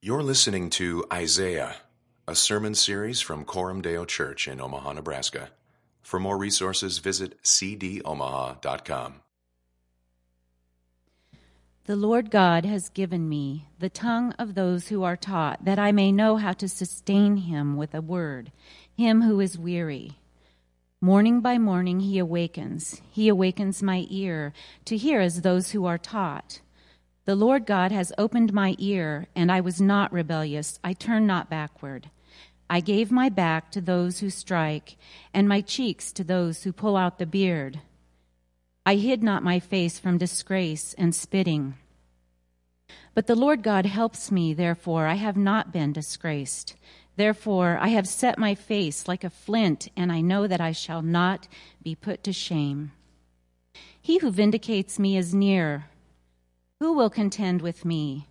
You're listening to Isaiah, a sermon series from Coram Deo Church in Omaha, Nebraska. For more resources, visit cdomaha.com. The Lord God has given me the tongue of those who are taught, that I may know how to sustain him with a word, him who is weary. Morning by morning he awakens. He awakens my ear to hear as those who are taught. The Lord God has opened my ear, and I was not rebellious. I turned not backward. I gave my back to those who strike, and my cheeks to those who pull out the beard. I hid not my face from disgrace and spitting. But the Lord God helps me, therefore I have not been disgraced. Therefore I have set my face like a flint, and I know that I shall not be put to shame. He who vindicates me is near. Who will contend with me?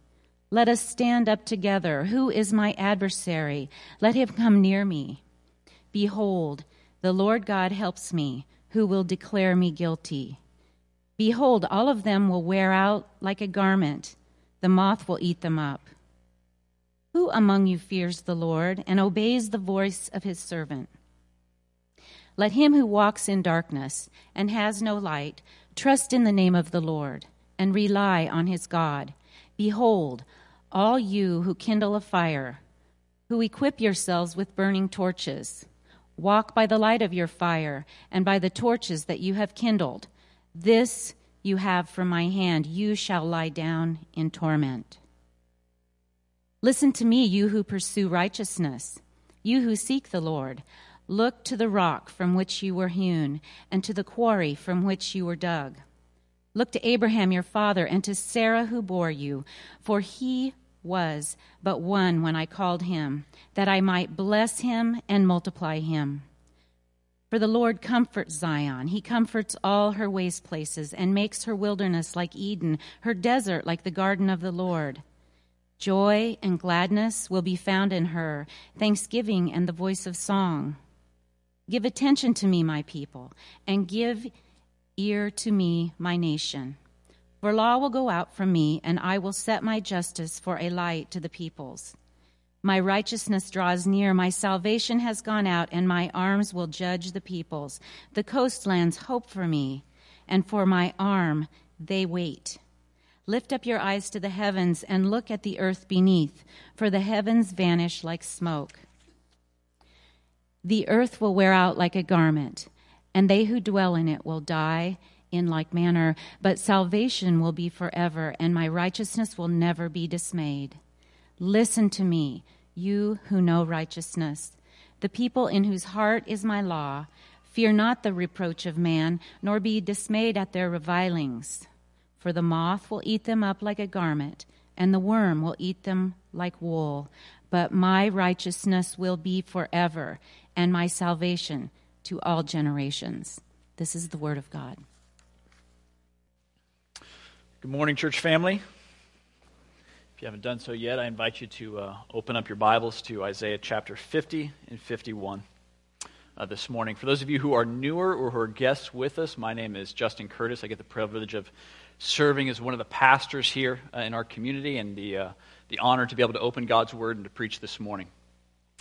Let us stand up together. Who is my adversary? Let him come near me. Behold, the Lord God helps me. Who will declare me guilty? Behold, all of them will wear out like a garment. The moth will eat them up. Who among you fears the Lord and obeys the voice of his servant? Let him who walks in darkness and has no light trust in the name of the Lord and rely on his God. Behold, all you who kindle a fire, who equip yourselves with burning torches, walk by the light of your fire and by the torches that you have kindled. This you have from my hand. You shall lie down in torment. Listen to me, you who pursue righteousness, you who seek the Lord. Look to the rock from which you were hewn, and to the quarry from which you were dug. Look to Abraham your father and to Sarah who bore you, for he was but one when I called him, that I might bless him and multiply him. For the Lord comforts Zion. He comforts all her waste places and makes her wilderness like Eden, her desert like the garden of the Lord. Joy and gladness will be found in her, thanksgiving and the voice of song. Give attention to me, my people, and give ear to me, my nation. For law will go out from me, and I will set my justice for a light to the peoples. My righteousness draws near, my salvation has gone out, and my arms will judge the peoples. The coastlands hope for me, and for my arm they wait. Lift up your eyes to the heavens and look at the earth beneath, for the heavens vanish like smoke. The earth will wear out like a garment and they who dwell in it will die in like manner, but salvation will be forever, and my righteousness will never be dismayed. Listen to me, you who know righteousness, the people in whose heart is my law. Fear not the reproach of man, nor be dismayed at their revilings. For the moth will eat them up like a garment, and the worm will eat them like wool. But my righteousness will be forever, and my salvation to all generations. This is the word of God. Good morning, church family. If you haven't done so yet, I invite you to uh, open up your Bibles to Isaiah chapter 50 and 51 uh, this morning. For those of you who are newer or who are guests with us, my name is Justin Curtis. I get the privilege of serving as one of the pastors here uh, in our community and the, uh, the honor to be able to open God's Word and to preach this morning.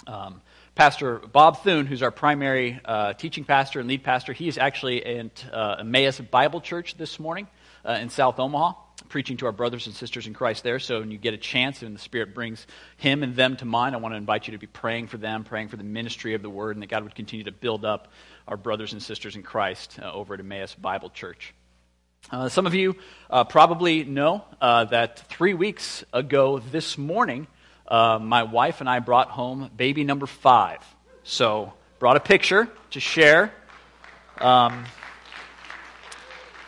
Um, Pastor Bob Thune, who's our primary uh, teaching pastor and lead pastor, he is actually at uh, Emmaus Bible Church this morning uh, in South Omaha, preaching to our brothers and sisters in Christ there. So when you get a chance and the Spirit brings him and them to mind, I want to invite you to be praying for them, praying for the ministry of the Word, and that God would continue to build up our brothers and sisters in Christ uh, over at Emmaus Bible Church. Uh, some of you uh, probably know that three weeks ago this morning, uh, my wife and I brought home baby number five. So, brought a picture to share. Um,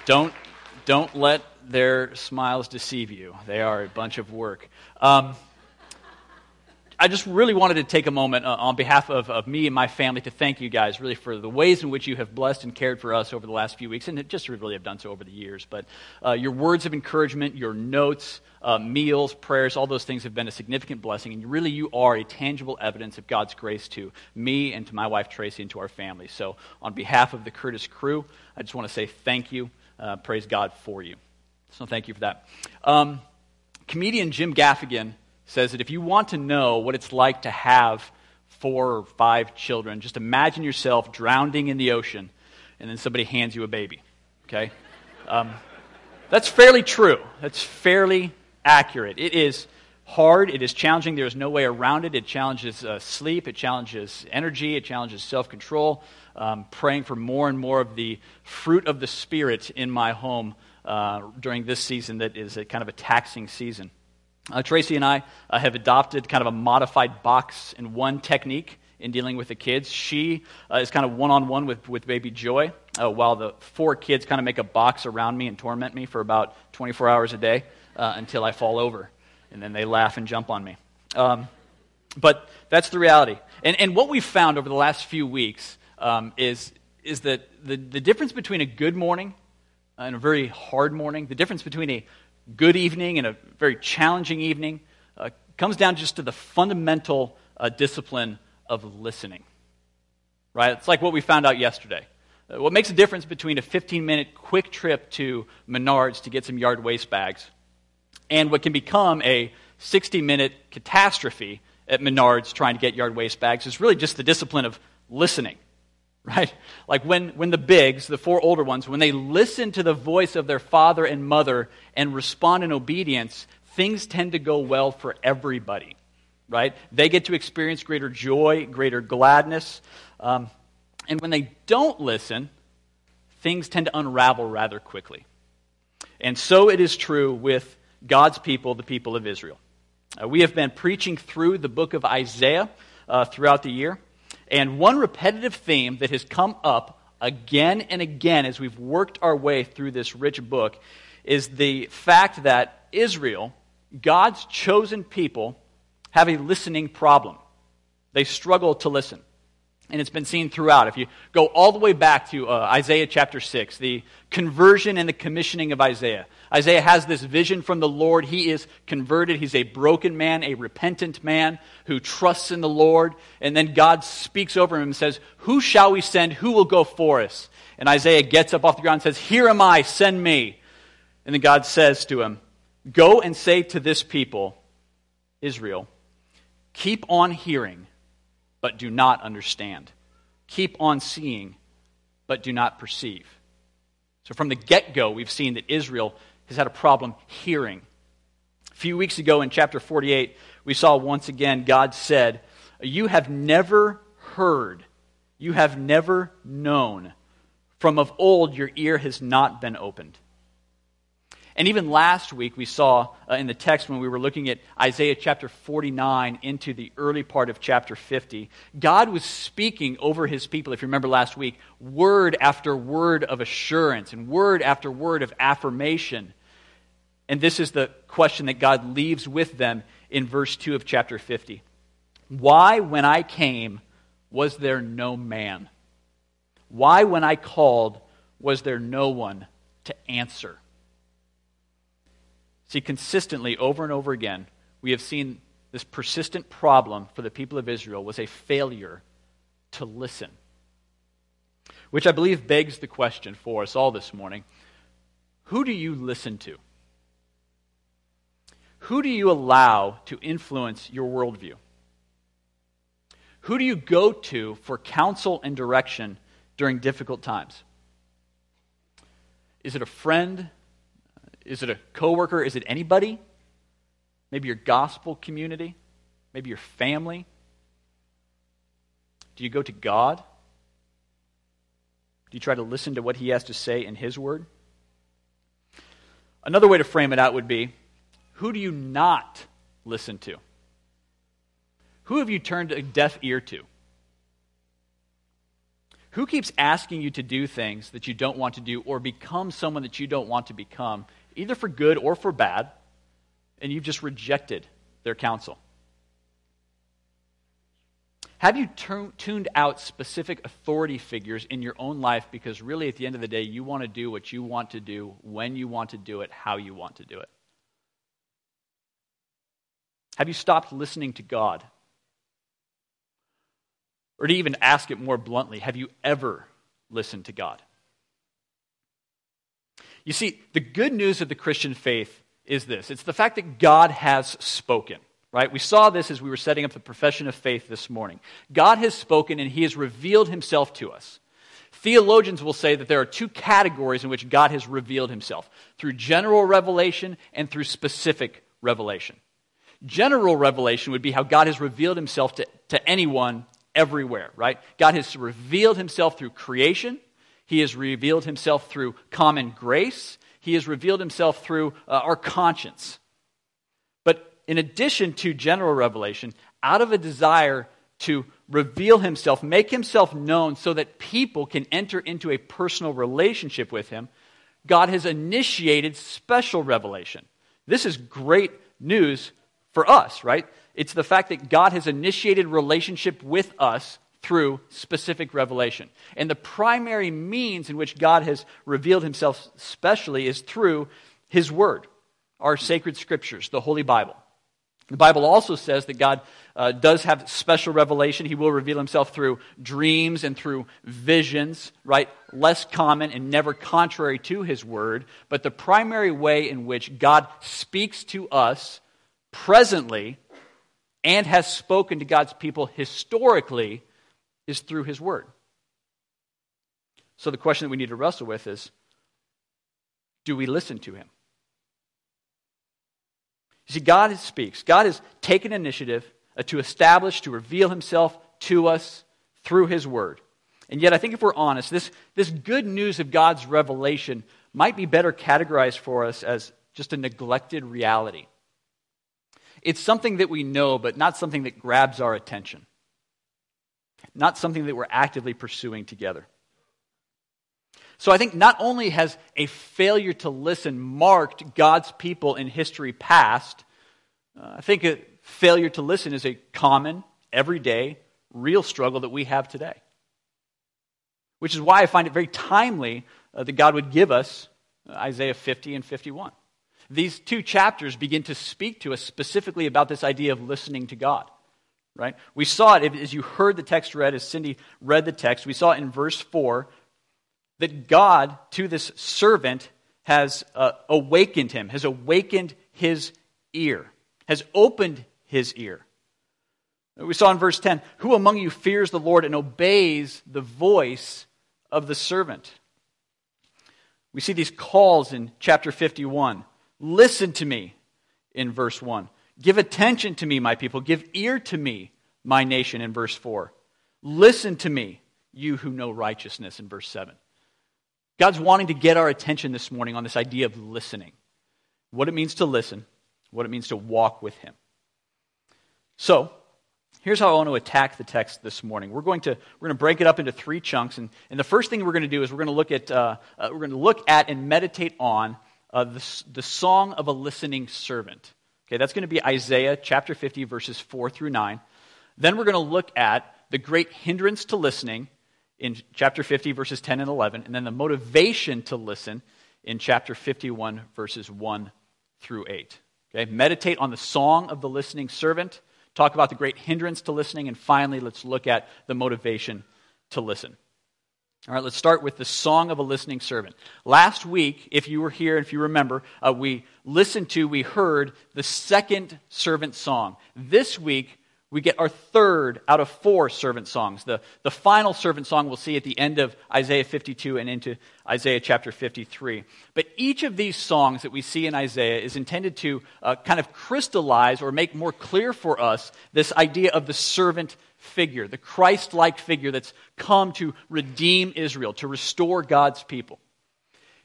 don't, don't let their smiles deceive you, they are a bunch of work. Um, I just really wanted to take a moment uh, on behalf of, of, me and my family to thank you guys really for the ways in which you have blessed and cared for us over the last few weeks, and just really have done so over the years. But uh, your words of encouragement, your notes, uh, meals, prayers, all those things have been a significant blessing, and really you are a tangible evidence of God's grace to me and to my wife Tracy and to our family. So, on behalf of the Curtis crew, I just want to say thank you. Uh, praise God for you. So, thank you for that. Um, comedian Jim Gaffigan says that if you want to know what it's like to have four or five children, just imagine yourself drowning in the ocean and then somebody hands you a baby. Okay? Um, that's fairly true. That's fairly accurate. It is hard. It is challenging. There is no way around it. It challenges uh, sleep. It challenges energy. It challenges self control. Um, praying for more and more of the fruit of the Spirit in my home uh, during this season that is a kind of a taxing season. Uh, Tracy and I uh, have adopted kind of a modified box and one technique in dealing with the kids. She uh, is kind of one on one with with baby Joy, uh, while the four kids kind of make a box around me and torment me for about 24 hours a day uh, until I fall over. And then they laugh and jump on me. Um, but that's the reality. And, and what we've found over the last few weeks um, is, is that the, the difference between a good morning and a very hard morning, the difference between a good evening and a very challenging evening, uh, comes down just to the fundamental uh, discipline of listening. Right? It's like what we found out yesterday. Uh, what makes a difference between a 15 minute quick trip to Menards to get some yard waste bags and what can become a 60 minute catastrophe at Menards trying to get yard waste bags is really just the discipline of listening. Right? Like when, when the bigs, the four older ones, when they listen to the voice of their father and mother and respond in obedience, things tend to go well for everybody. Right? They get to experience greater joy, greater gladness. Um, and when they don't listen, things tend to unravel rather quickly. And so it is true with God's people, the people of Israel. Uh, we have been preaching through the book of Isaiah uh, throughout the year. And one repetitive theme that has come up again and again as we've worked our way through this rich book is the fact that Israel, God's chosen people, have a listening problem. They struggle to listen and it's been seen throughout. If you go all the way back to uh, Isaiah chapter 6, the conversion and the commissioning of Isaiah. Isaiah has this vision from the Lord. He is converted. He's a broken man, a repentant man who trusts in the Lord. And then God speaks over him and says, Who shall we send? Who will go for us? And Isaiah gets up off the ground and says, Here am I, send me. And then God says to him, Go and say to this people, Israel, keep on hearing but do not understand. Keep on seeing, but do not perceive. So, from the get go, we've seen that Israel has had a problem hearing. A few weeks ago in chapter 48, we saw once again God said, You have never heard, you have never known. From of old, your ear has not been opened. And even last week, we saw uh, in the text when we were looking at Isaiah chapter 49 into the early part of chapter 50, God was speaking over his people, if you remember last week, word after word of assurance and word after word of affirmation. And this is the question that God leaves with them in verse 2 of chapter 50. Why, when I came, was there no man? Why, when I called, was there no one to answer? See, consistently, over and over again, we have seen this persistent problem for the people of Israel was a failure to listen. Which I believe begs the question for us all this morning who do you listen to? Who do you allow to influence your worldview? Who do you go to for counsel and direction during difficult times? Is it a friend, is it a coworker? Is it anybody? Maybe your gospel community? Maybe your family? Do you go to God? Do you try to listen to what He has to say in His Word? Another way to frame it out would be who do you not listen to? Who have you turned a deaf ear to? Who keeps asking you to do things that you don't want to do or become someone that you don't want to become either for good or for bad, and you've just rejected their counsel? Have you tuned out specific authority figures in your own life because really at the end of the day, you want to do what you want to do, when you want to do it, how you want to do it? Have you stopped listening to God? Or to even ask it more bluntly, have you ever listened to God? You see, the good news of the Christian faith is this it's the fact that God has spoken. right? We saw this as we were setting up the profession of faith this morning. God has spoken and he has revealed himself to us. Theologians will say that there are two categories in which God has revealed himself through general revelation and through specific revelation. General revelation would be how God has revealed himself to, to anyone everywhere, right? God has revealed himself through creation, he has revealed himself through common grace, he has revealed himself through uh, our conscience. But in addition to general revelation, out of a desire to reveal himself, make himself known so that people can enter into a personal relationship with him, God has initiated special revelation. This is great news for us, right? It's the fact that God has initiated relationship with us through specific revelation. And the primary means in which God has revealed himself specially is through his word, our sacred scriptures, the Holy Bible. The Bible also says that God uh, does have special revelation. He will reveal himself through dreams and through visions, right? Less common and never contrary to his word. But the primary way in which God speaks to us presently and has spoken to God's people historically is through his word. So the question that we need to wrestle with is do we listen to him? You see, God speaks. God has taken initiative uh, to establish, to reveal himself to us through his word. And yet, I think if we're honest, this, this good news of God's revelation might be better categorized for us as just a neglected reality. It's something that we know, but not something that grabs our attention, not something that we're actively pursuing together. So I think not only has a failure to listen marked God's people in history past, uh, I think a failure to listen is a common, everyday, real struggle that we have today. Which is why I find it very timely uh, that God would give us uh, Isaiah 50 and 51. These two chapters begin to speak to us specifically about this idea of listening to God. Right? We saw it as you heard the text read, as Cindy read the text. We saw in verse 4 that God, to this servant, has uh, awakened him, has awakened his ear, has opened his ear. We saw in verse 10 Who among you fears the Lord and obeys the voice of the servant? We see these calls in chapter 51. Listen to me in verse 1. Give attention to me, my people. Give ear to me, my nation, in verse 4. Listen to me, you who know righteousness, in verse 7. God's wanting to get our attention this morning on this idea of listening. What it means to listen, what it means to walk with Him. So, here's how I want to attack the text this morning. We're going to, we're going to break it up into three chunks. And, and the first thing we're going to do is we're going to look at, uh, uh, we're going to look at and meditate on uh, the, the song of a listening servant. Okay, that's going to be Isaiah chapter 50, verses 4 through 9. Then we're going to look at the great hindrance to listening in chapter 50, verses 10 and 11, and then the motivation to listen in chapter 51, verses 1 through 8. Okay, meditate on the song of the listening servant, talk about the great hindrance to listening, and finally, let's look at the motivation to listen. All right, let's start with the song of a listening servant. Last week, if you were here, and if you remember, uh, we listened to, we heard the second servant song. This week, we get our third out of four servant songs. The, the final servant song we'll see at the end of Isaiah 52 and into Isaiah chapter 53. But each of these songs that we see in Isaiah is intended to uh, kind of crystallize or make more clear for us this idea of the servant figure, the Christ like figure that's come to redeem Israel, to restore God's people.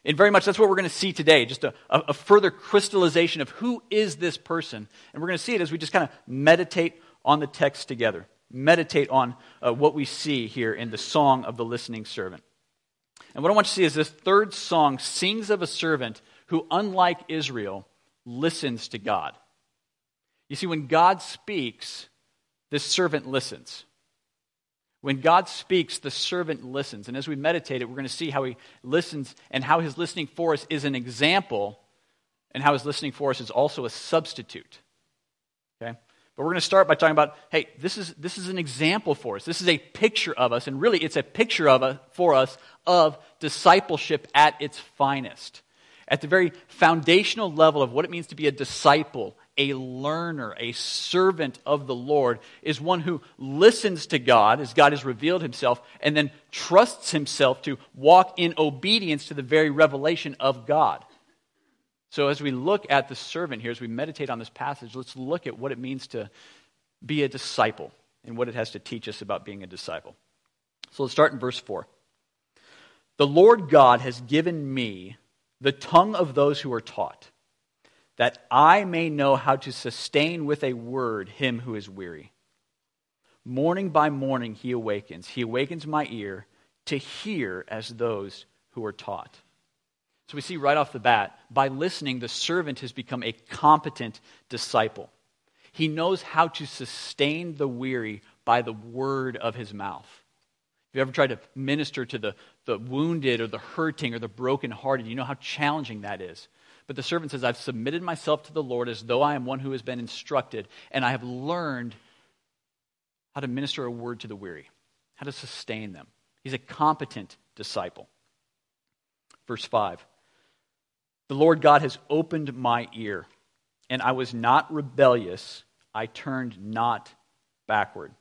And very much that's what we're going to see today, just a, a, further crystallization of who is this person. And we're going to see it as we just kind of meditate on the text together. Meditate on uh, what we see here in the song of the listening servant. And what I want you to see is this third song sings of a servant who, unlike Israel, listens to God. You see, when God speaks, this servant listens. When God speaks, the servant listens. And as we meditate it, we're going to see how he listens and how his listening for us is an example and how his listening for us is also a substitute. Okay? But we're going to start by talking about hey, this is, this is an example for us. This is a picture of us, and really it's a picture of a, for us of discipleship at its finest. At the very foundational level of what it means to be a disciple a learner, a servant of the Lord, is one who listens to God as God has revealed himself and then trusts himself to walk in obedience to the very revelation of God. So, as we look at the servant here, as we meditate on this passage, let's look at what it means to be a disciple and what it has to teach us about being a disciple. So, let's start in verse 4. The Lord God has given me the tongue of those who are taught that I may know how to sustain with a word him who is weary. Morning by morning he awakens. He awakens my ear to hear as those who are taught. So we see right off the bat, by listening, the servant has become a competent disciple. He knows how to sustain the weary by the word of his mouth. If you ever tried to minister to the, the wounded or the hurting or the brokenhearted, you know how challenging that is. But the servant says, I've submitted myself to the Lord as though I am one who has been instructed, and I have learned how to minister a word to the weary, how to sustain them. He's a competent disciple. Verse 5 The Lord God has opened my ear, and I was not rebellious. I turned not backward.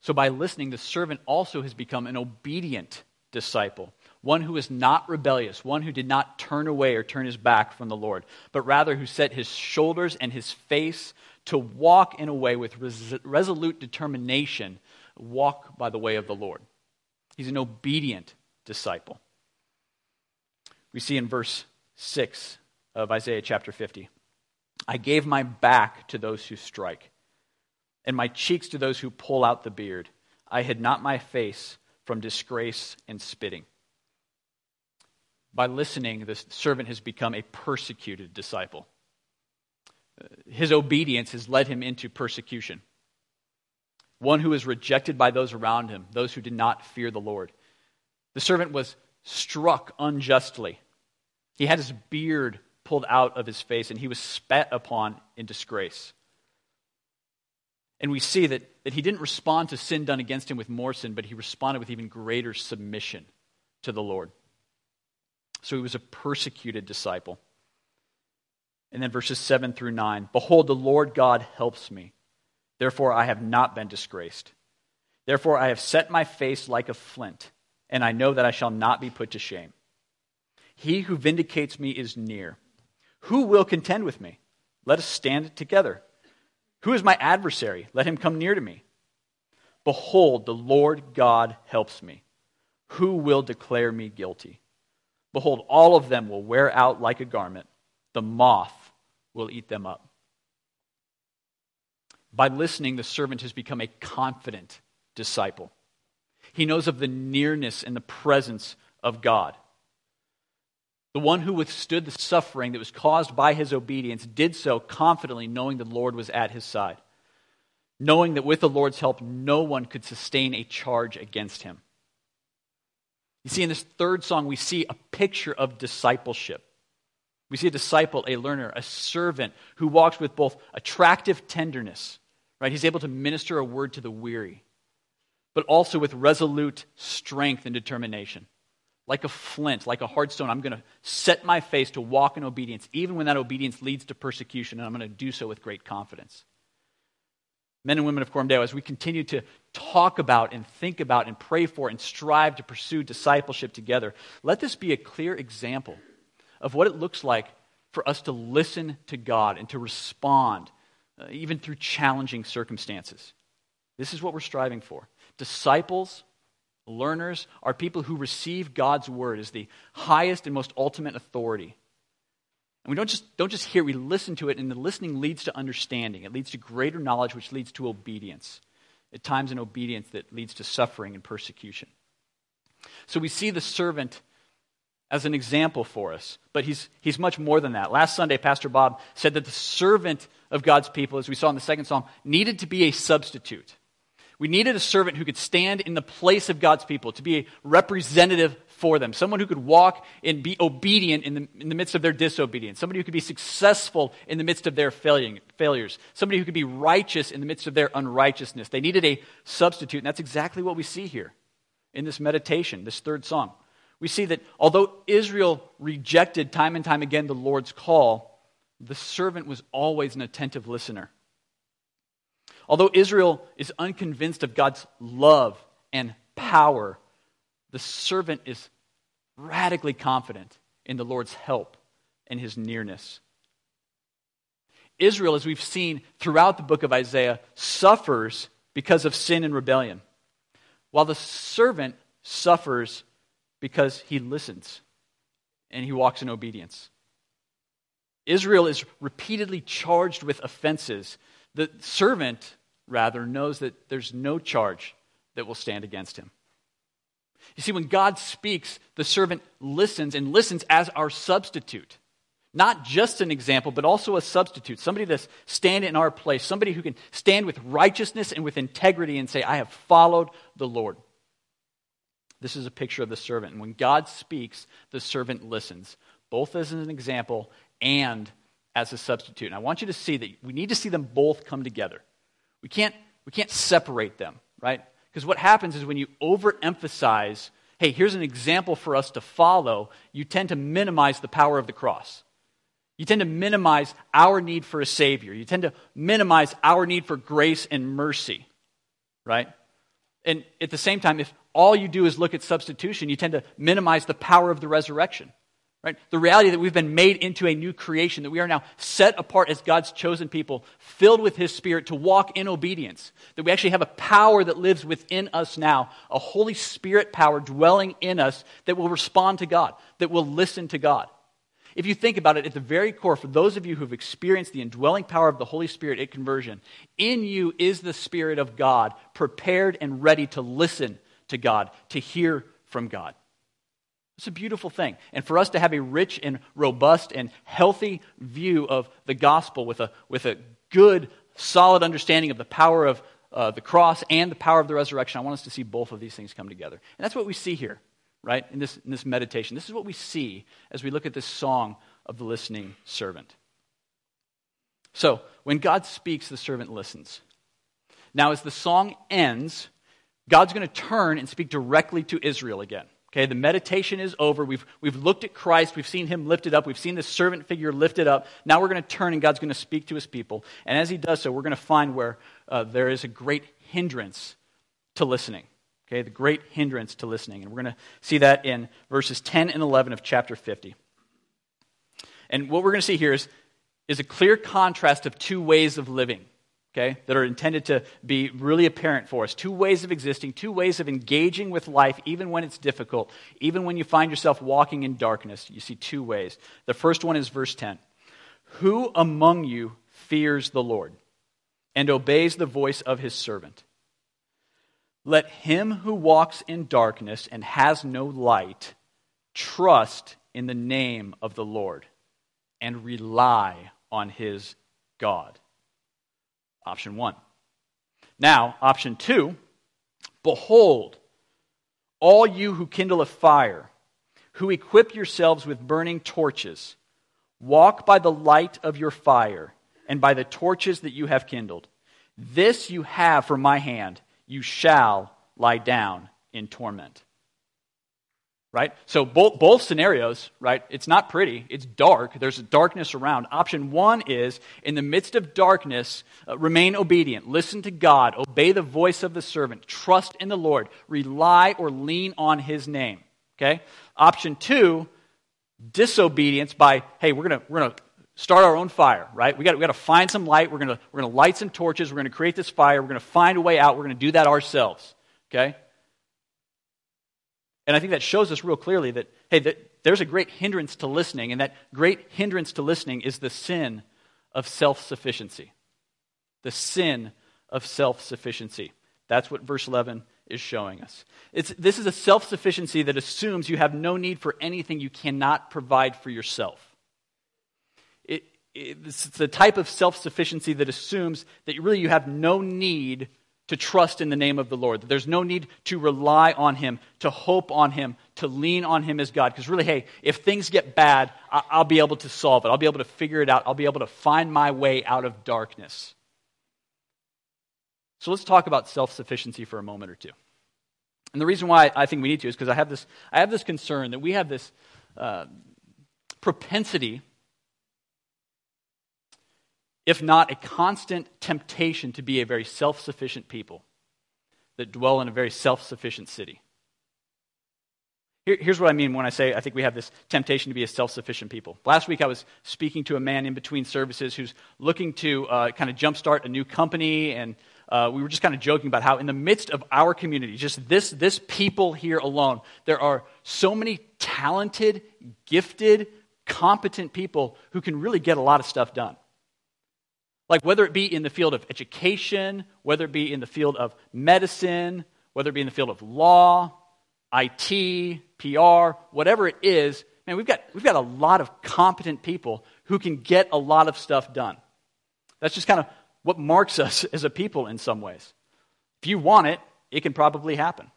So, by listening, the servant also has become an obedient disciple one who is not rebellious, one who did not turn away or turn his back from the Lord, but rather who set his shoulders and his face to walk in a way with res- resolute determination, walk by the way of the Lord. He's an obedient disciple. We see in verse 6 of Isaiah chapter 50 I gave my back to those who strike, and my cheeks to those who pull out the beard. I hid not my face from disgrace and spitting by listening, the servant has become a persecuted disciple. Uh, his obedience has led him into persecution. One who is rejected by those around him, those who did not fear the Lord. The servant was struck unjustly. He had his beard pulled out of his face, and he was spat upon in disgrace. And we see that, that he didn't respond to sin done against him with more sin, but he responded with even greater submission to the Lord. So he was a persecuted disciple. And then verses 7 through 9 Behold, the Lord God helps me. Therefore, I have not been disgraced. Therefore, I have set my face like a flint, and I know that I shall not be put to shame. He who vindicates me is near. Who will contend with me? Let us stand together. Who is my adversary? Let him come near to me. Behold, the Lord God helps me. Who will declare me guilty? Behold, all of them will wear out like a garment, the moth will eat them up. By listening, the servant has become a confident disciple. He knows of the nearness and the presence of God. The one who withstood the suffering that was caused by his obedience did so confidently, knowing the Lord was at his side, knowing that with the Lord's help, no one could sustain a charge against him. You see, in this third song, we see a picture of discipleship. We see a disciple, a learner, a servant who walks with both attractive tenderness, right? He's able to minister a word to the weary, but also with resolute strength and determination. Like a flint, like a hard stone, I'm going to set my face to walk in obedience, even when that obedience leads to persecution, and I'm going to do so with great confidence men and women of Coram Deo, as we continue to talk about and think about and pray for and strive to pursue discipleship together, let this be a clear example of what it looks like for us to listen to God and to respond, uh, even through challenging circumstances. This is what we're striving for. Disciples, learners, are people who receive God's word as the highest and most ultimate authority and we don't just, don't just hear, we listen to it, and the listening leads to understanding. It leads to greater knowledge, which leads to obedience. At times, an obedience that leads to suffering and persecution. So we see the servant as an example for us, but he's, he's much more than that. Last Sunday, Pastor Bob said that the servant of God's people, as we saw in the second psalm, needed to be a substitute. We needed a servant who could stand in the place of God's people, to be a representative for them, someone who could walk and be obedient in the, in the midst of their disobedience, somebody who could be successful in the midst of their failing, failures, somebody who could be righteous in the midst of their unrighteousness. They needed a substitute, and that's exactly what we see here in this meditation, this third song. We see that although Israel rejected time and time again the Lord's call, the servant was always an attentive listener. Although Israel is unconvinced of God's love and power, the servant is radically confident in the Lord's help and his nearness. Israel, as we've seen throughout the book of Isaiah, suffers because of sin and rebellion, while the servant suffers because he listens and he walks in obedience. Israel is repeatedly charged with offenses. The servant, rather, knows that there's no charge that will stand against him. You see, when God speaks, the servant listens and listens as our substitute. Not just an example, but also a substitute. Somebody to stand in our place. Somebody who can stand with righteousness and with integrity and say, I have followed the Lord. This is a picture of the servant. And when God speaks, the servant listens, both as an example and as a substitute. And I want you to see that we need to see them both come together. We can't, we can't separate them, right? Because what happens is when you overemphasize, hey, here's an example for us to follow, you tend to minimize the power of the cross. You tend to minimize our need for a Savior. You tend to minimize our need for grace and mercy, right? And at the same time, if all you do is look at substitution, you tend to minimize the power of the resurrection. Right? The reality that we've been made into a new creation, that we are now set apart as God's chosen people, filled with His Spirit to walk in obedience. That we actually have a power that lives within us now, a Holy Spirit power dwelling in us that will respond to God, that will listen to God. If you think about it, at the very core, for those of you who've experienced the indwelling power of the Holy Spirit at conversion, in you is the Spirit of God, prepared and ready to listen to God, to hear from God. It's a beautiful thing. And for us to have a rich and robust and healthy view of the gospel with a, with a good, solid understanding of the power of uh, the cross and the power of the resurrection, I want us to see both of these things come together. And that's what we see here right, in this, in this meditation. This is what we see as we look at this song of the listening servant. So, when God speaks, the servant listens. Now, as the song ends, God's going to turn and speak directly to Israel again. Okay, the meditation is over. We've, we've looked at Christ. We've seen him lifted up. We've seen the servant figure lifted up. Now we're going to turn and God's going to speak to his people. And as he does so, we're going to find where uh, there is a great hindrance to listening. Okay, the great hindrance to listening. And we're going to see that in verses 10 and 11 of chapter 50. And what we're going to see here is, is a clear contrast of two ways of living, okay, that are intended to be really apparent for us. Two ways of existing, two ways of engaging with life, even when it's difficult, even when you find yourself walking in darkness. You see two ways. The first one is verse 10 Who among you fears the Lord and obeys the voice of his servant? Let him who walks in darkness and has no light trust in the name of the Lord and rely on his God. Option one. Now, option two Behold, all you who kindle a fire, who equip yourselves with burning torches, walk by the light of your fire and by the torches that you have kindled. This you have from my hand you shall lie down in torment. Right? So both, both scenarios, right? It's not pretty. It's dark. There's darkness around. Option one is in the midst of darkness, uh, remain obedient. Listen to God. Obey the voice of the servant. Trust in the Lord. Rely or lean on his name. Okay? Option two, disobedience by, hey, we're going to, we're gonna start our own fire, right? We got, we got to find some light. We're going to, we're gonna light some torches. We're going to create this fire. We're going to find a way out. We're going to do that ourselves, okay? And I think that shows us real clearly that, hey, that there's a great hindrance to listening, and that great hindrance to listening is the sin of self sufficiency. The sin of self sufficiency. That's what verse 11 is showing us. It's, this is a self sufficiency that assumes you have no need for anything you cannot provide for yourself it's the type of self sufficiency that assumes that really you have no need to trust in the name of the Lord, there's no need to rely on Him, to hope on Him, to lean on Him as God. Because really, hey, if things get bad, I'll be able to solve it. I'll be able to figure it out. I'll be able to find my way out of darkness. So let's talk about self sufficiency for a moment or two. And the reason why I think we need to is because I have this, I have this concern that we have this uh, propensity if not a constant temptation to be a very self sufficient people that dwell in a very self sufficient city. Here, here's what I mean when I say I think we have this temptation to be a self sufficient people. Last week I was speaking to a man in between services who's looking to uh, kind of jumpstart a new company, and uh, we were just kind of joking about how, in the midst of our community, just this, this people here alone, there are so many talented, gifted, competent people who can really get a lot of stuff done. Like whether it be in the field of education, whether it be in the field of medicine, whether it be in the field of law, IT, PR, whatever it is, man, we've got, we've got a lot of competent people who can get a lot of stuff done. That's just kind of what marks us as a people in some ways. If you want it, it can probably happen.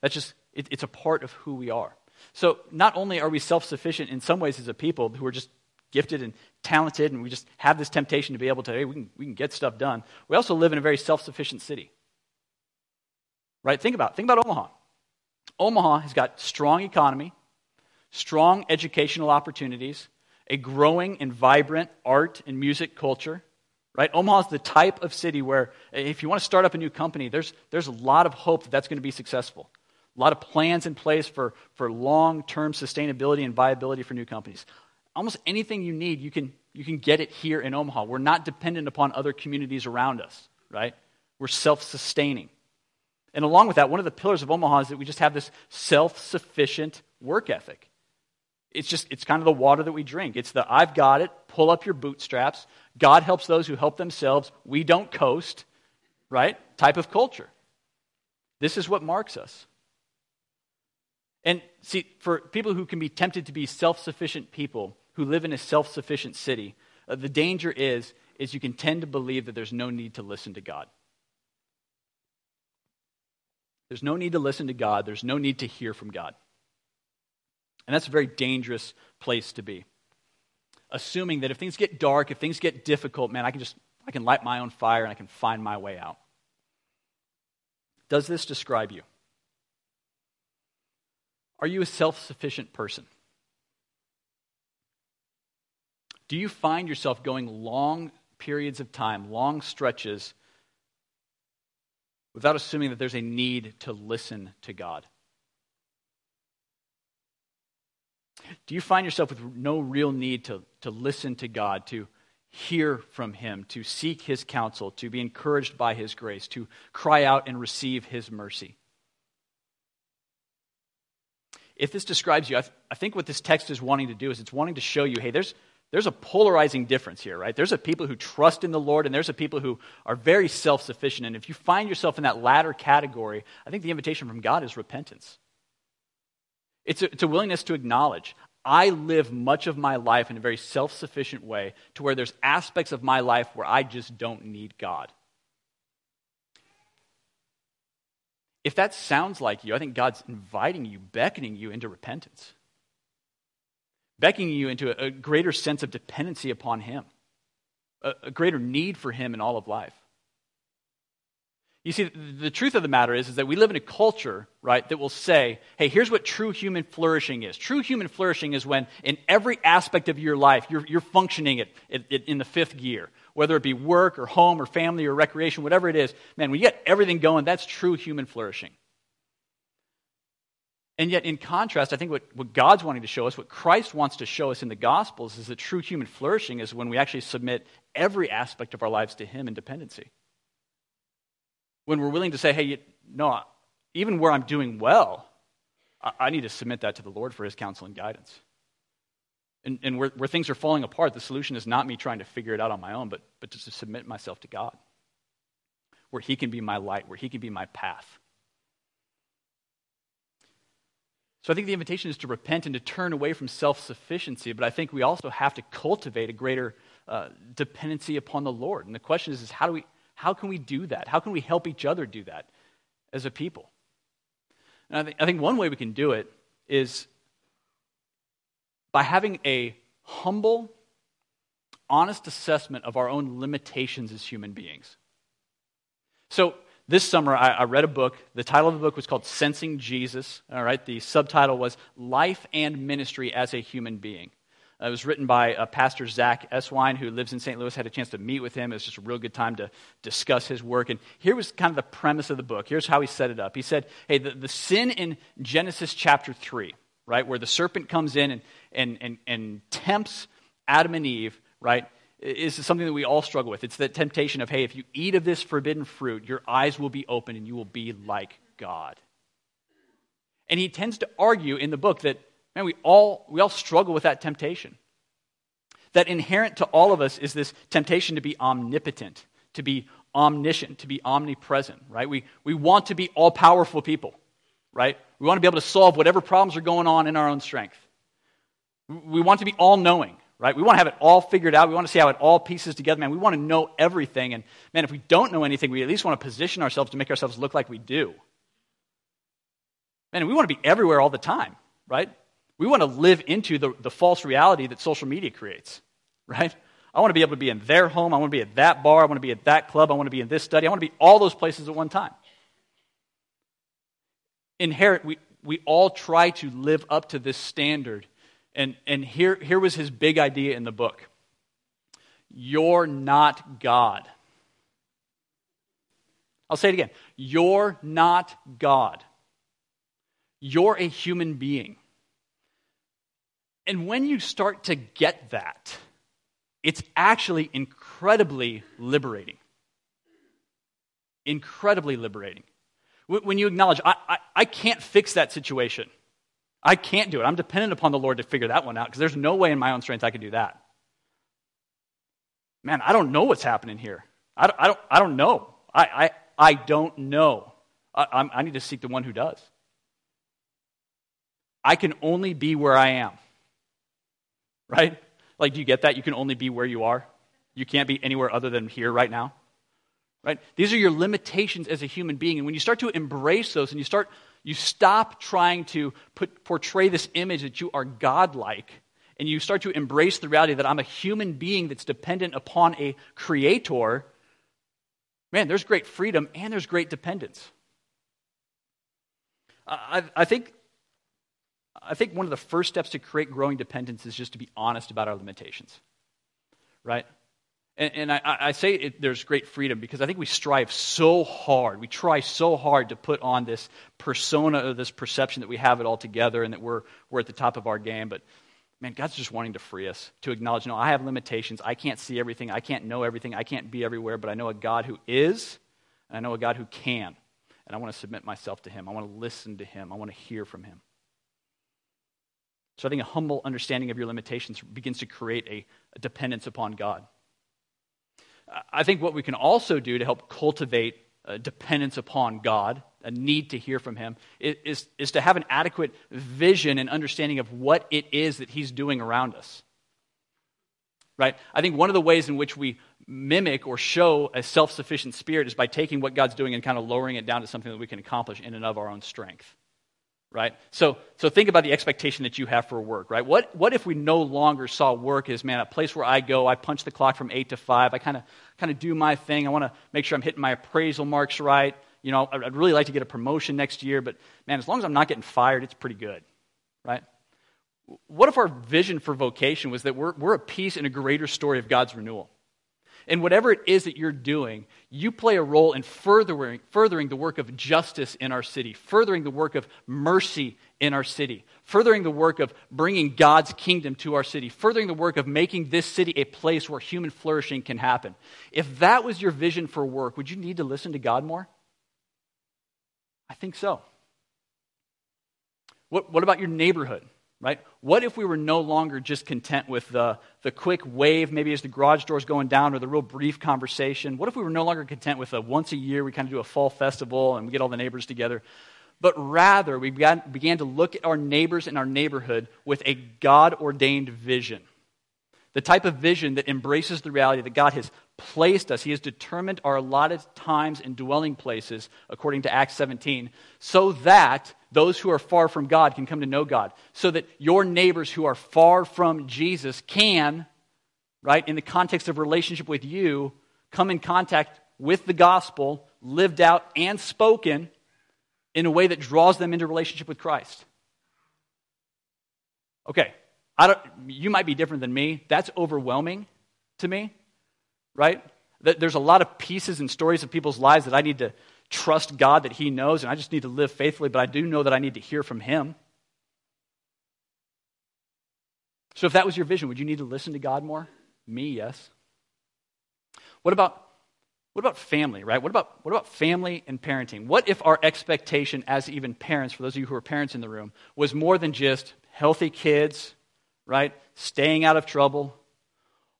That's just, it, it's a part of who we are. So not only are we self sufficient in some ways as a people who are just gifted and talented and we just have this temptation to be able to, hey, we can, we can get stuff done, we also live in a very self sufficient city. Right? Think about, think about Omaha. Omaha has got strong economy, strong educational opportunities, a growing and vibrant art and music culture. Right? Omaha is the type of city where if you want to start up a new company, there's, there's a lot of hope that that's going to be successful. A lot of plans in place for, for long term sustainability and viability for new companies. Almost anything you need, you can, you can get it here in Omaha. We're not dependent upon other communities around us, right? We're self sustaining. And along with that, one of the pillars of Omaha is that we just have this self sufficient work ethic. It's just, it's kind of the water that we drink. It's the I've got it, pull up your bootstraps. God helps those who help themselves. We don't coast, right? Type of culture. This is what marks us. And see, for people who can be tempted to be self sufficient people who live in a self sufficient city, uh, the danger is, is you can tend to believe that there's no need to listen to God. There's no need to listen to God. There's no need to hear from God. And that's a very dangerous place to be. Assuming that if things get dark, if things get difficult, man, I can just I can light my own fire and I can find my way out. Does this describe you? Are you a self-sufficient person? Do you find yourself going long periods of time, long stretches without assuming that there's a need to listen to God? Do you find yourself with no real need to, to listen to God, to hear from Him, to seek His counsel, to be encouraged by His grace, to cry out and receive His mercy? If this describes you, I, th- I think what this text is wanting to do is it's wanting to show you hey, there's, there's a polarizing difference here, right? There's a people who trust in the Lord, and there's a people who are very self sufficient. And if you find yourself in that latter category, I think the invitation from God is repentance. It's a, it's a willingness to acknowledge I live much of my life in a very self sufficient way to where there's aspects of my life where I just don't need God. If that sounds like you, I think God's inviting you, beckoning you into repentance beckoning you into a, greater sense of dependency upon Him, a, greater need for Him in all of life. You see, the truth of the matter is, is that we live in a culture, right, that will say, hey, here's what true human flourishing is. True human flourishing is when, in every aspect of your life, you're, you're functioning at, in the fifth gear, whether it be work or home or family or recreation, whatever it is. Man, when you get everything going, that's true human flourishing. And yet, in contrast, I think what, what God's wanting to show us, what Christ wants to show us in the Gospels, is that true human flourishing is when we actually submit every aspect of our lives to Him in dependency. When we're willing to say, hey, no, even where I'm doing well, I, I need to submit that to the Lord for His counsel and guidance. And, and where, where things are falling apart, the solution is not me trying to figure it out on my own, but, but just to submit myself to God, where He can be my light, where He can be my path. So I think the invitation is to repent and to turn away from self sufficiency, but I think we also have to cultivate a greater uh, dependency upon the Lord. And the question is, is how, do we, how can we do that? How can we help each other do that as a people? And I think, I think one way we can do it is by having a humble, honest assessment of our own limitations as human beings. So, this summer I, I, read a book. The title of the book was called Sensing Jesus. All right, the subtitle was Life and Ministry as a Human Being. it was written by uh, Pastor Zach Eswine, who lives in St. Louis. Had a chance to meet with him. It was just a real good time to discuss his work. And here was kind of the premise of the book. Here's how he set it up. He said, hey, the, the sin in Genesis chapter 3, right, where the serpent comes in and, and, and, and tempts Adam and Eve, right, is something that we all struggle with. It's that temptation of, hey, if you eat of this forbidden fruit, your eyes will be open and you will be like God. And he tends to argue in the book that Man, we all, we all struggle with that temptation. That inherent to all of us is this temptation to be omnipotent, to be omniscient, to be omnipresent, right? We, we want to be all powerful people, right? We want to be able to solve whatever problems are going on in our own strength. We want to be all knowing, right? We want to have it all figured out. We want to see how it all pieces together. Man, we want to know everything. And man, if we don't know anything, we at least want to position ourselves to make ourselves look like we do. Man, we want to be everywhere all the time, right? We want to live into the, the false reality that social media creates, right? I want to be able to be in their home. I want to be at that bar. I want to be at that club. I want to be in this study. I want to be all those places at one time. Inherit, we, we all try to live up to this standard. And, and here, here was his big idea in the book You're not God. I'll say it again. You're not God. You're a human being. And when you start to get that, it's actually incredibly liberating. Incredibly liberating. When you acknowledge, I, I, I, can't fix that situation. I can't do it. I'm dependent upon the Lord to figure that one out because there's no way in my own strength I can do that. Man, I don't know what's happening here. I don't, I don't, I don't know. I, I, I don't know. I, I need to seek the one who does. I can only be where I am right? Like, do you get that? You can only be where you are. You can't be anywhere other than here right now. Right? These are your limitations as a human being. And when you start to embrace those and you start, you stop trying to put, portray this image that you are godlike, and you start to embrace the reality that I'm a human being that's dependent upon a creator, man, there's great freedom and there's great dependence. I, I think I think one of the first steps to create growing dependence is just to be honest about our limitations, right? And, and I, I, say it, there's great freedom because I think we strive so hard. We try so hard to put on this persona or this perception that we have it all together and that we're, we're at the top of our game. But man, God's just wanting to free us to acknowledge no, I have limitations. I can't see everything. I can't know everything. I can't be everywhere. But I know a God who is, and I know a God who can. And I want to submit myself to Him. I want to listen to Him. I want to hear from Him. So I think a humble understanding of your limitations begins to create a, a dependence upon God. I think what we can also do to help cultivate dependence upon God, a need to hear from Him, is, is to have an adequate vision and understanding of what it is that He's doing around us. Right? I think one of the ways in which we mimic or show a self sufficient spirit is by taking what God's doing and kind of lowering it down to something that we can accomplish in and of our own strength right? So, so think about the expectation that you have for work, right? What, what if we no longer saw work as, man, a place where I go, I punch the clock from 8 to 5, I kind of kind of do my thing, I want to make sure I'm hitting my appraisal marks right. You know, I'd really like to get a promotion next year, but man, as long as I'm not getting fired, it's pretty good, right? What if our vision for vocation was that we're, we're a piece in a greater story of God's renewal? And whatever it is that you're doing, you play a role in furthering, furthering the work of justice in our city, furthering the work of mercy in our city, furthering the work of bringing God's kingdom to our city, furthering the work of making this city a place where human flourishing can happen. If that was your vision for work, would you need to listen to God more? I think so. What, what about your neighborhood? Right? What if we were no longer just content with the, the quick wave, maybe as the garage door's going down, or the real brief conversation? What if we were no longer content with a once a year, we kind of do a fall festival and we get all the neighbors together? But rather, we began, began to look at our neighbors in our neighborhood with a God ordained vision. The type of vision that embraces the reality that God has placed us. He has determined our allotted times and dwelling places, according to Acts 17, so that those who are far from God can come to know God. So that your neighbors who are far from Jesus can, right, in the context of relationship with you, come in contact with the gospel, lived out and spoken in a way that draws them into relationship with Christ. Okay, I don't, you might be different than me. That's overwhelming to me, right? There's a lot of pieces and stories of people's lives that I need to trust God that He knows, and I just need to live faithfully, but I do know that I need to hear from Him. So, if that was your vision, would you need to listen to God more? Me, yes. What about what about family, right? What about, what about family and parenting? What if our expectation as even parents, for those of you who are parents in the room, was more than just healthy kids, right? Staying out of trouble,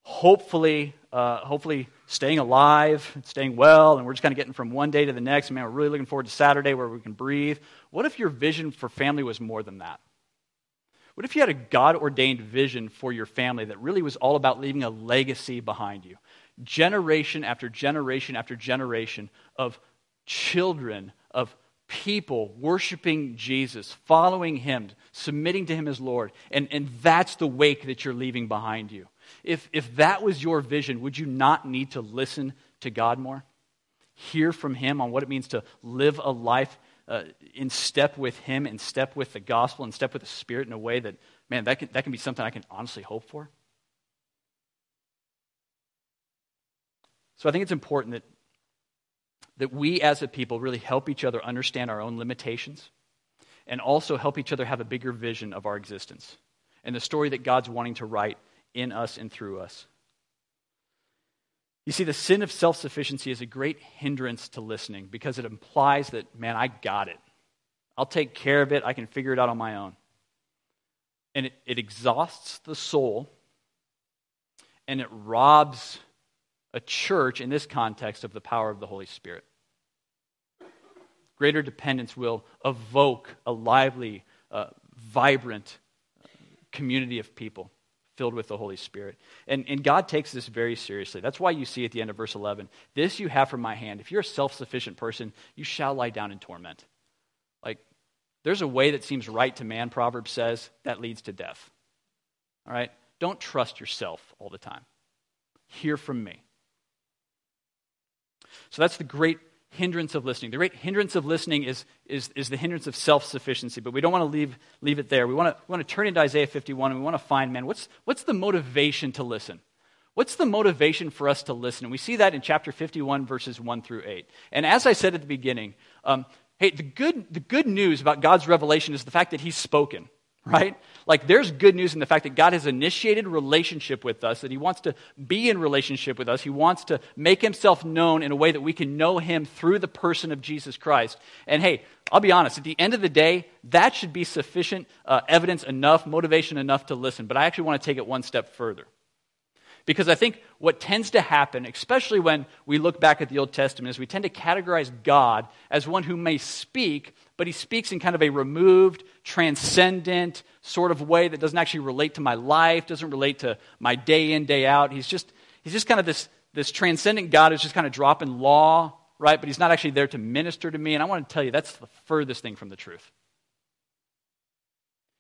hopefully, uh, hopefully staying alive, staying well, and we're just kind of getting from one day to the next. Man, we're really looking forward to Saturday where we can breathe. What if your vision for family was more than that? What if you had a God ordained vision for your family that really was all about leaving a legacy behind you? Generation after generation after generation of children, of people worshiping Jesus, following Him, submitting to Him as Lord. And, and that's the wake that you're leaving behind you. If, if that was your vision, would you not need to listen to God more? Hear from Him on what it means to live a life uh, in step with Him, in step with the gospel, in step with the Spirit in a way that, man, that can, that can be something I can honestly hope for? So I think it's important that, that we as a people really help each other understand our own limitations and also help each other have a bigger vision of our existence and the story that God's wanting to write in us and through us. You see, the sin of self sufficiency is a great hindrance to listening because it implies that, man, I got it. I'll take care of it. I can figure it out on my own. And it, it exhausts the soul and it robs a church in this context of the power of the Holy Spirit. Greater dependence will evoke a lively, uh, vibrant community of people filled with the Holy Spirit. And, and God takes this very seriously. That's why you see at the end of verse 11 this you have from my hand. If you're a self sufficient person, you shall lie down in torment. Like, there's a way that seems right to man, Proverbs says, that leads to death. All right? Don't trust yourself all the time. Hear from me. So that's the great hindrance of listening. The great hindrance of listening is, is, is the hindrance of self sufficiency, but we don't want to leave, leave it there. We want, to, we want to turn into Isaiah 51 and we want to find, man, what's, what's the motivation to listen? What's the motivation for us to listen? And we see that in chapter 51, verses 1 through 8. And as I said at the beginning, um, hey, the good, the good news about God's revelation is the fact that He's spoken right? Like there's good news in the fact that God has initiated relationship with us, that He wants to be in relationship with us. He wants to make Himself known in a way that we can know Him through the person of Jesus Christ. And hey, I'll be honest, at the end of the day, that should be sufficient uh, evidence enough, motivation enough to listen. But I actually want to take it one step further. Because I think what tends to happen, especially when we look back at the Old Testament, is we tend to categorize God as one who may speak, but he speaks in kind of a removed, transcendent sort of way that doesn't actually relate to my life, doesn't relate to my day in, day out. He's just, he's just kind of this, this transcendent God who's just kind of dropping law, right? But he's not actually there to minister to me. And I want to tell you, that's the furthest thing from the truth.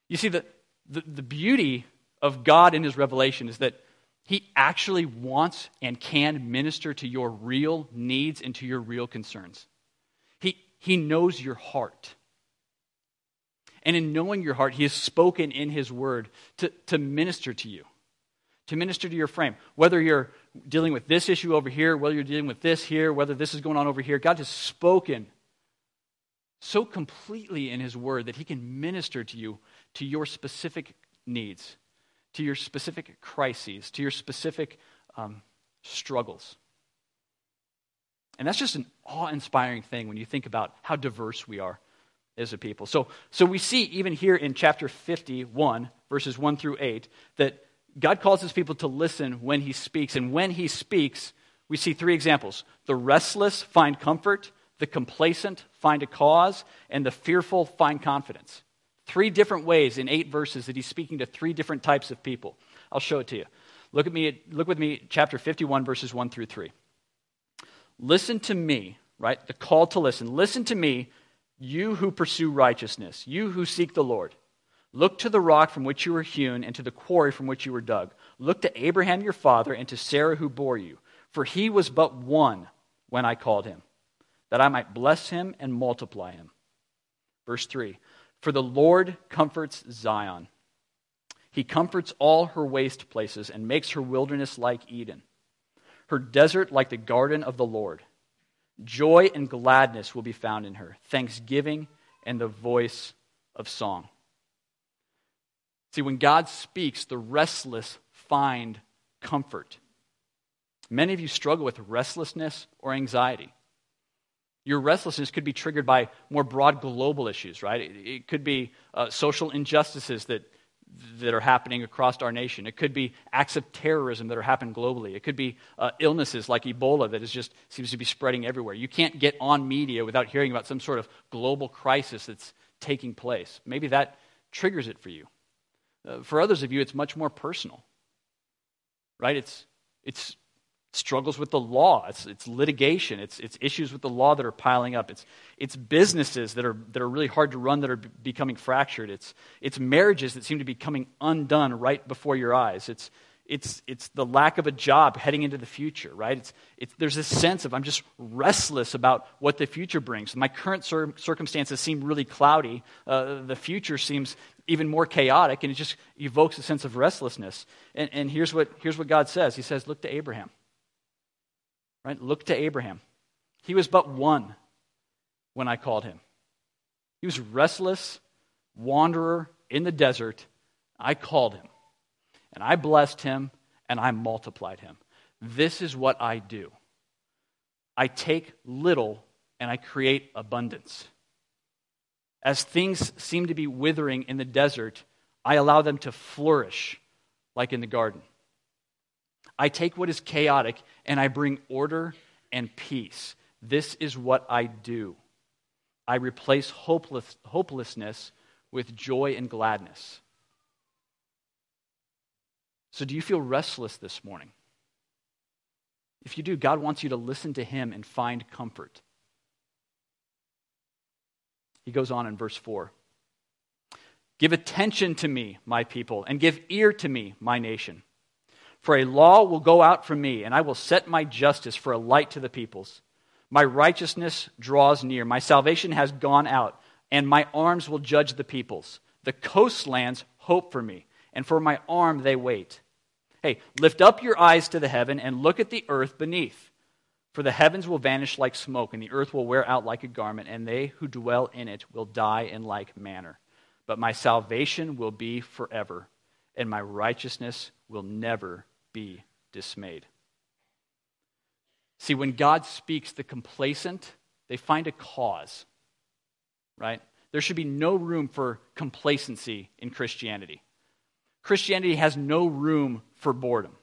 You see, the, the, the beauty of God in his revelation is that he actually wants and can minister to your real needs and to your real concerns. He, he knows your heart. And in knowing your heart, He has spoken in His word to, to minister to you, to minister to your frame. Whether you're dealing with this issue over here, whether you're dealing with this here, whether this is going on over here, God has spoken so completely in His word that He can minister to you to your specific needs to your specific crises, to your specific um, struggles. And that's just an awe inspiring thing when you think about how diverse we are as a people. So, so we see even here in chapter 51, verses 1 through 8, that God calls his people to listen when he speaks. And when he speaks, we see three examples the restless find comfort, the complacent find a cause, and the fearful find confidence. Three different ways in eight verses that he's speaking to three different types of people. I'll show it to you. Look, at me, look with me, chapter 51, verses 1 through 3. Listen to me, right? The call to listen. Listen to me, you who pursue righteousness, you who seek the Lord. Look to the rock from which you were hewn and to the quarry from which you were dug. Look to Abraham your father and to Sarah who bore you. For he was but one when I called him, that I might bless him and multiply him. Verse 3 for the Lord comforts Zion. He comforts all her waste places and makes her wilderness like Eden, her desert like the garden of the Lord. Joy and gladness will be found in her, thanksgiving and the voice of song. See, when God speaks, the restless find comfort. Many of you struggle with restlessness or anxiety. Your restlessness could be triggered by more broad global issues, right? It, could be uh, social injustices that, that are happening across our nation. It could be acts of terrorism that are happening globally. It could be uh, illnesses like Ebola that is just seems to be spreading everywhere. You can't get on media without hearing about some sort of global crisis that's taking place. Maybe that triggers it for you. Uh, for others of you, it's much more personal, right? It's, it's struggles with the law, it's, it's litigation, it's, it's issues with the law that are piling up, it's, it's businesses that are, that are really hard to run that are b- becoming fractured, it's, it's marriages that seem to be coming undone right before your eyes, it's, it's, it's the lack of a job heading into the future, right? It's, it's, there's this sense of I'm just restless about what the future brings. My current cir- circumstances seem really cloudy. Uh, the future seems even more chaotic, and it just evokes a sense of restlessness. And, and here's, what, here's what God says He says, Look to Abraham. Right? Look to Abraham. He was but one when I called him. He was restless, wanderer in the desert. I called him, and I blessed him, and I multiplied him. This is what I do I take little and I create abundance. As things seem to be withering in the desert, I allow them to flourish like in the garden. I take what is chaotic and I bring order and peace. This is what I do. I replace hopeless, hopelessness with joy and gladness. So, do you feel restless this morning? If you do, God wants you to listen to Him and find comfort. He goes on in verse 4 Give attention to me, my people, and give ear to me, my nation. For a law will go out from me, and I will set my justice for a light to the peoples. My righteousness draws near, my salvation has gone out, and my arms will judge the peoples. The coastlands hope for me, and for my arm they wait. Hey, lift up your eyes to the heaven and look at the earth beneath. For the heavens will vanish like smoke, and the earth will wear out like a garment, and they who dwell in it will die in like manner. But my salvation will be forever, and my righteousness will never be dismayed. See, when God speaks, the complacent, they find a cause, right? There should be no room for complacency in Christianity. Christianity has no room for boredom.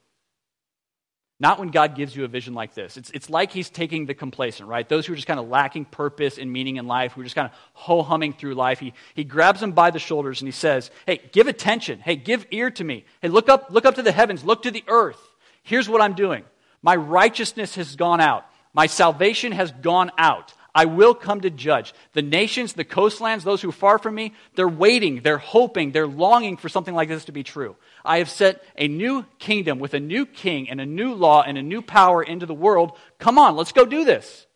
Not when God gives you a vision like this. It's, it's like He's taking the complacent, right? Those who are just kind of lacking purpose and meaning in life, who are just kind of ho humming through life. He, he grabs them by the shoulders and He says, Hey, give attention. Hey, give ear to me. Hey, look up, look up to the heavens. Look to the earth. Here's what I'm doing. My righteousness has gone out. My salvation has gone out. I will come to judge. The nations, the coastlands, those who are far from me, they're waiting, they're hoping, they're longing for something like this to be true. I have set a new kingdom with a new king and a new law and a new power into the world. Come on, let's go do this.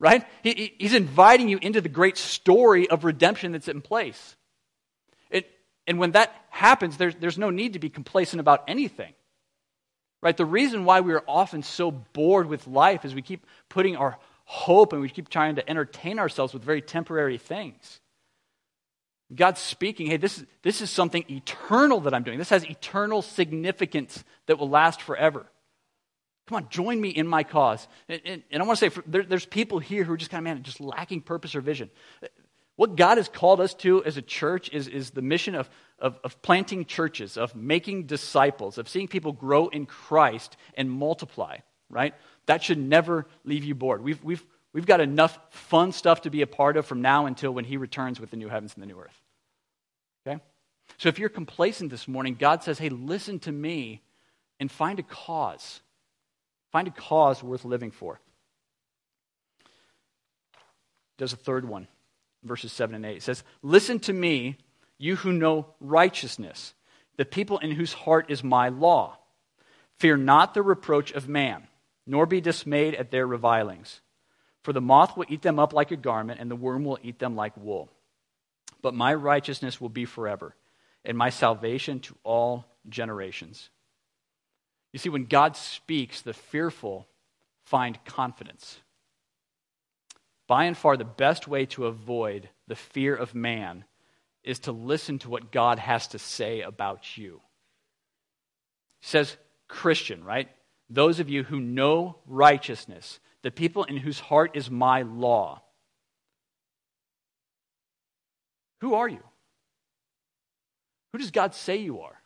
Right? He, he's inviting you into the great story of redemption that's in place. It, and when that happens, there's, there's no need to be complacent about anything. Right? The reason why we are often so bored with life is we keep putting our hope and we keep trying to entertain ourselves with very temporary things. God's speaking, hey, this, is, this is something eternal that I'm doing. This has eternal significance that will last forever. Come on, join me in my cause. And, and, and I want to say, for, there, there's people here who are just kind of, man, just lacking purpose or vision. What God has called us to as a church is, is the mission of, of, of planting churches, of making disciples, of seeing people grow in Christ and multiply, right? That should never leave you bored. We've, we've, we've got enough fun stuff to be a part of from now until when He returns with the new heavens and the new earth. Okay? So if you're complacent this morning, God says, hey, listen to me and find a cause. Find a cause worth living for. Does a third one, verses 7 and 8. It says, Listen to me, you who know righteousness, the people in whose heart is my law. Fear not the reproach of man nor be dismayed at their revilings. For the moth will eat them up like a garment, and the worm will eat them like wool. But my righteousness will be forever, and my salvation to all generations. You see, when God speaks, the fearful find confidence. By and far, the best way to avoid the fear of man is to listen to what God has to say about you. He says, Christian, right? Those of you who know righteousness, the people in whose heart is my law. Who are you? Who does God say you are?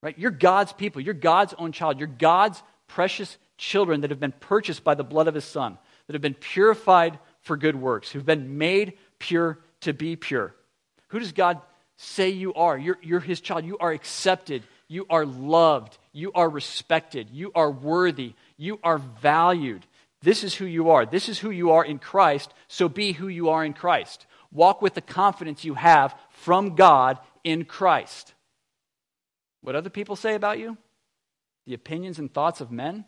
Right? You're God's people. You're God's own child. You're God's precious children that have been purchased by the blood of his son, that have been purified for good works, who've been made pure to be pure. Who does God say you are? You're, you're his child. You are accepted. You are loved. You are respected. You are worthy. You are valued. This is who you are. This is who you are in Christ. So be who you are in Christ. Walk with the confidence you have from God in Christ. What other people say about you? The opinions and thoughts of men?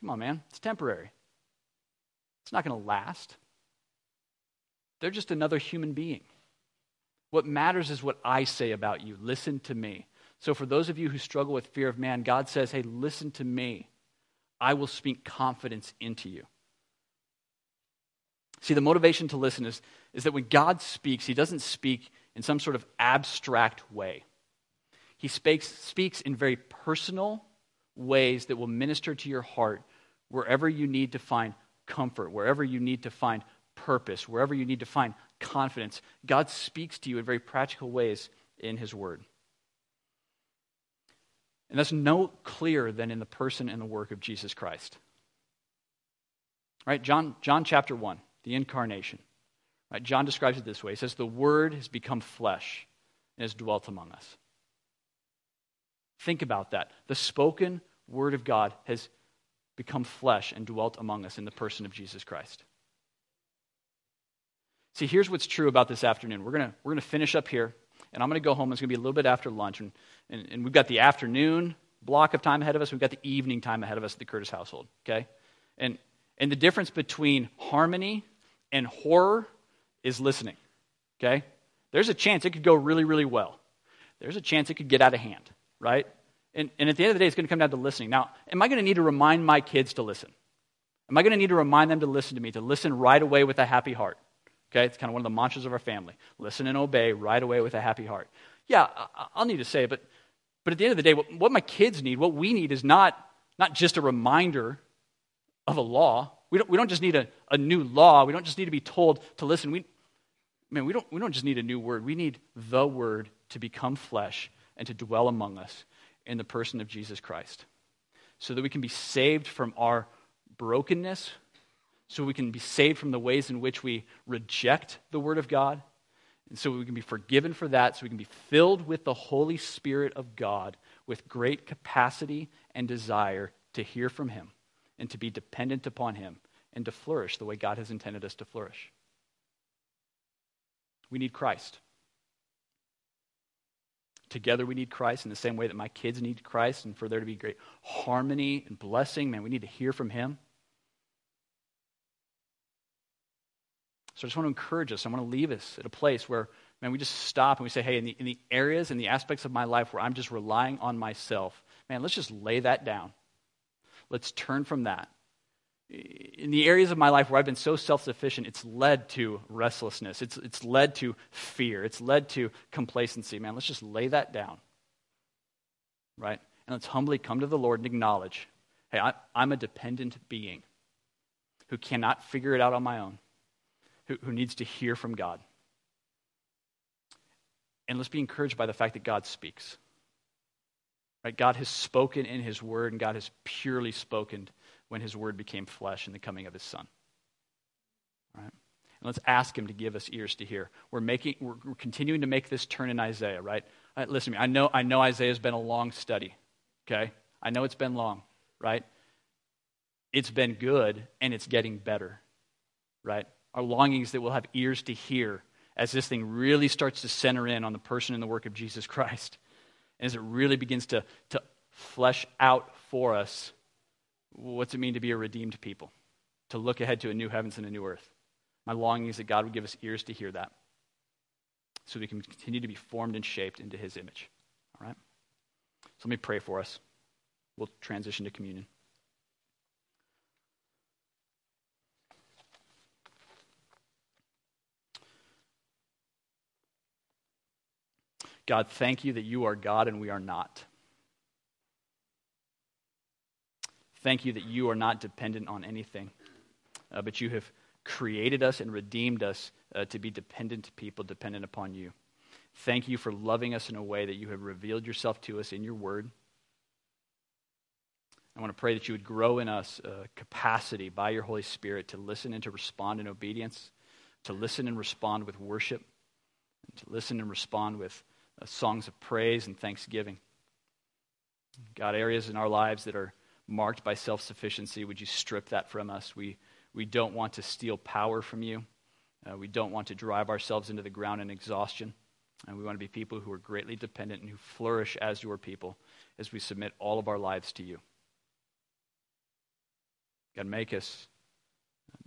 Come on, man. It's temporary. It's not going to last. They're just another human being. What matters is what I say about you. Listen to me. So, for those of you who struggle with fear of man, God says, Hey, listen to me. I will speak confidence into you. See, the motivation to listen is, is that when God speaks, He doesn't speak in some sort of abstract way. He speaks, speaks in very personal ways that will minister to your heart wherever you need to find comfort, wherever you need to find purpose, wherever you need to find confidence. God speaks to you in very practical ways in His Word. And that's no clearer than in the person and the work of Jesus Christ. Right? John, John chapter 1, the incarnation. Right? John describes it this way He says, The Word has become flesh and has dwelt among us. Think about that. The spoken Word of God has become flesh and dwelt among us in the person of Jesus Christ. See, here's what's true about this afternoon. We're going we're gonna finish up here, and I'm going to go home. It's going to be a little bit after lunch. And, and, and we've got the afternoon block of time ahead of us. We've got the evening time ahead of us at the Curtis household, okay? And, and the difference between harmony and horror is listening, okay? There's a chance it could go really, really well. There's a chance it could get out of hand, right? And, and at the end of the day, it's going to come down to listening. Now, am I going to need to remind my kids to listen? Am I going to need to remind them to listen to me, to listen right away with a happy heart? Okay, it's kind of one of the mantras of our family. Listen and obey right away with a happy heart. Yeah, I'll need to say but, but at the end of the day, what, what my kids need, what we need is not, not just a reminder of a law. We don't, we don't just need a, a new law. We don't just need to be told to listen. We, man, we don't, we don't just need a new word. We need the word to become flesh and to dwell among us in the person of Jesus Christ so that we can be saved from our brokenness so we can be saved from the ways in which we reject the Word of God, and so we can be forgiven for that, so we can be filled with the Holy Spirit of God with great capacity and desire to hear from Him and to be dependent upon Him and to flourish the way God has intended us to flourish. We need Christ. Together, we need Christ in the same way that my kids need Christ, and for there to be great harmony and blessing, man, we need to hear from Him. So I just want to encourage us. I want to leave us at a place where, man, we just stop and we say, hey, in the, in the areas and the aspects of my life where I'm just relying on myself, man, let's just lay that down. Let's turn from that. In the areas of my life where I've been so self sufficient, it's led to restlessness. It's, it's led to fear. It's led to complacency. Man, let's just lay that down. Right? And let's humbly come to the Lord and acknowledge hey, I, I'm a dependent being who cannot figure it out on my own who, who needs to hear from God. And let's be encouraged by the fact that God speaks. Right? God has spoken in his word, and God has purely spoken when his word became flesh in the coming of his son. Right? And let's ask him to give us ears to hear. We're making we're, we're continuing to make this turn in Isaiah, right? right? Listen to me. I know I know Isaiah's been a long study. Okay? I know it's been long, right? It's been good and it's getting better. Right? Our longings that we'll have ears to hear as this thing really starts to center in on the person and the work of Jesus Christ. And as it really begins to, to flesh out for us what's it mean to be a redeemed people, to look ahead to a new heavens and a new earth. My longing is that God would give us ears to hear that. so we can continue to be formed and shaped into his image. All right? So let me pray for us. We'll transition to communion. God, thank you that you are God and we are not. Thank you that you are not dependent on anything, uh, but you have created us and redeemed us uh, to be dependent people, dependent upon you. Thank you for loving us in a way that you have revealed yourself to us in your word. I want to pray that you would grow in us uh, capacity by your Holy Spirit to listen and to respond in obedience, to listen and respond with worship, and to listen and respond with songs of praise and thanksgiving. God, areas in our lives that are marked by self sufficiency, would you strip that from us? We, we don't want to steal power from you. Uh, we don't want to drive ourselves into the ground in exhaustion. And we want to be people who are greatly dependent and who flourish as your people as we submit all of our lives to you. God, make us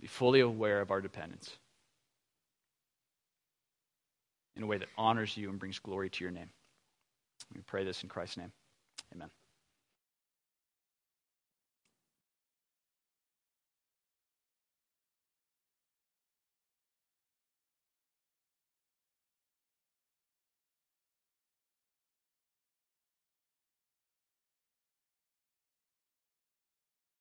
be fully aware of our dependence in a way that honors you and brings glory to your name. We pray this in Christ's name. Amen.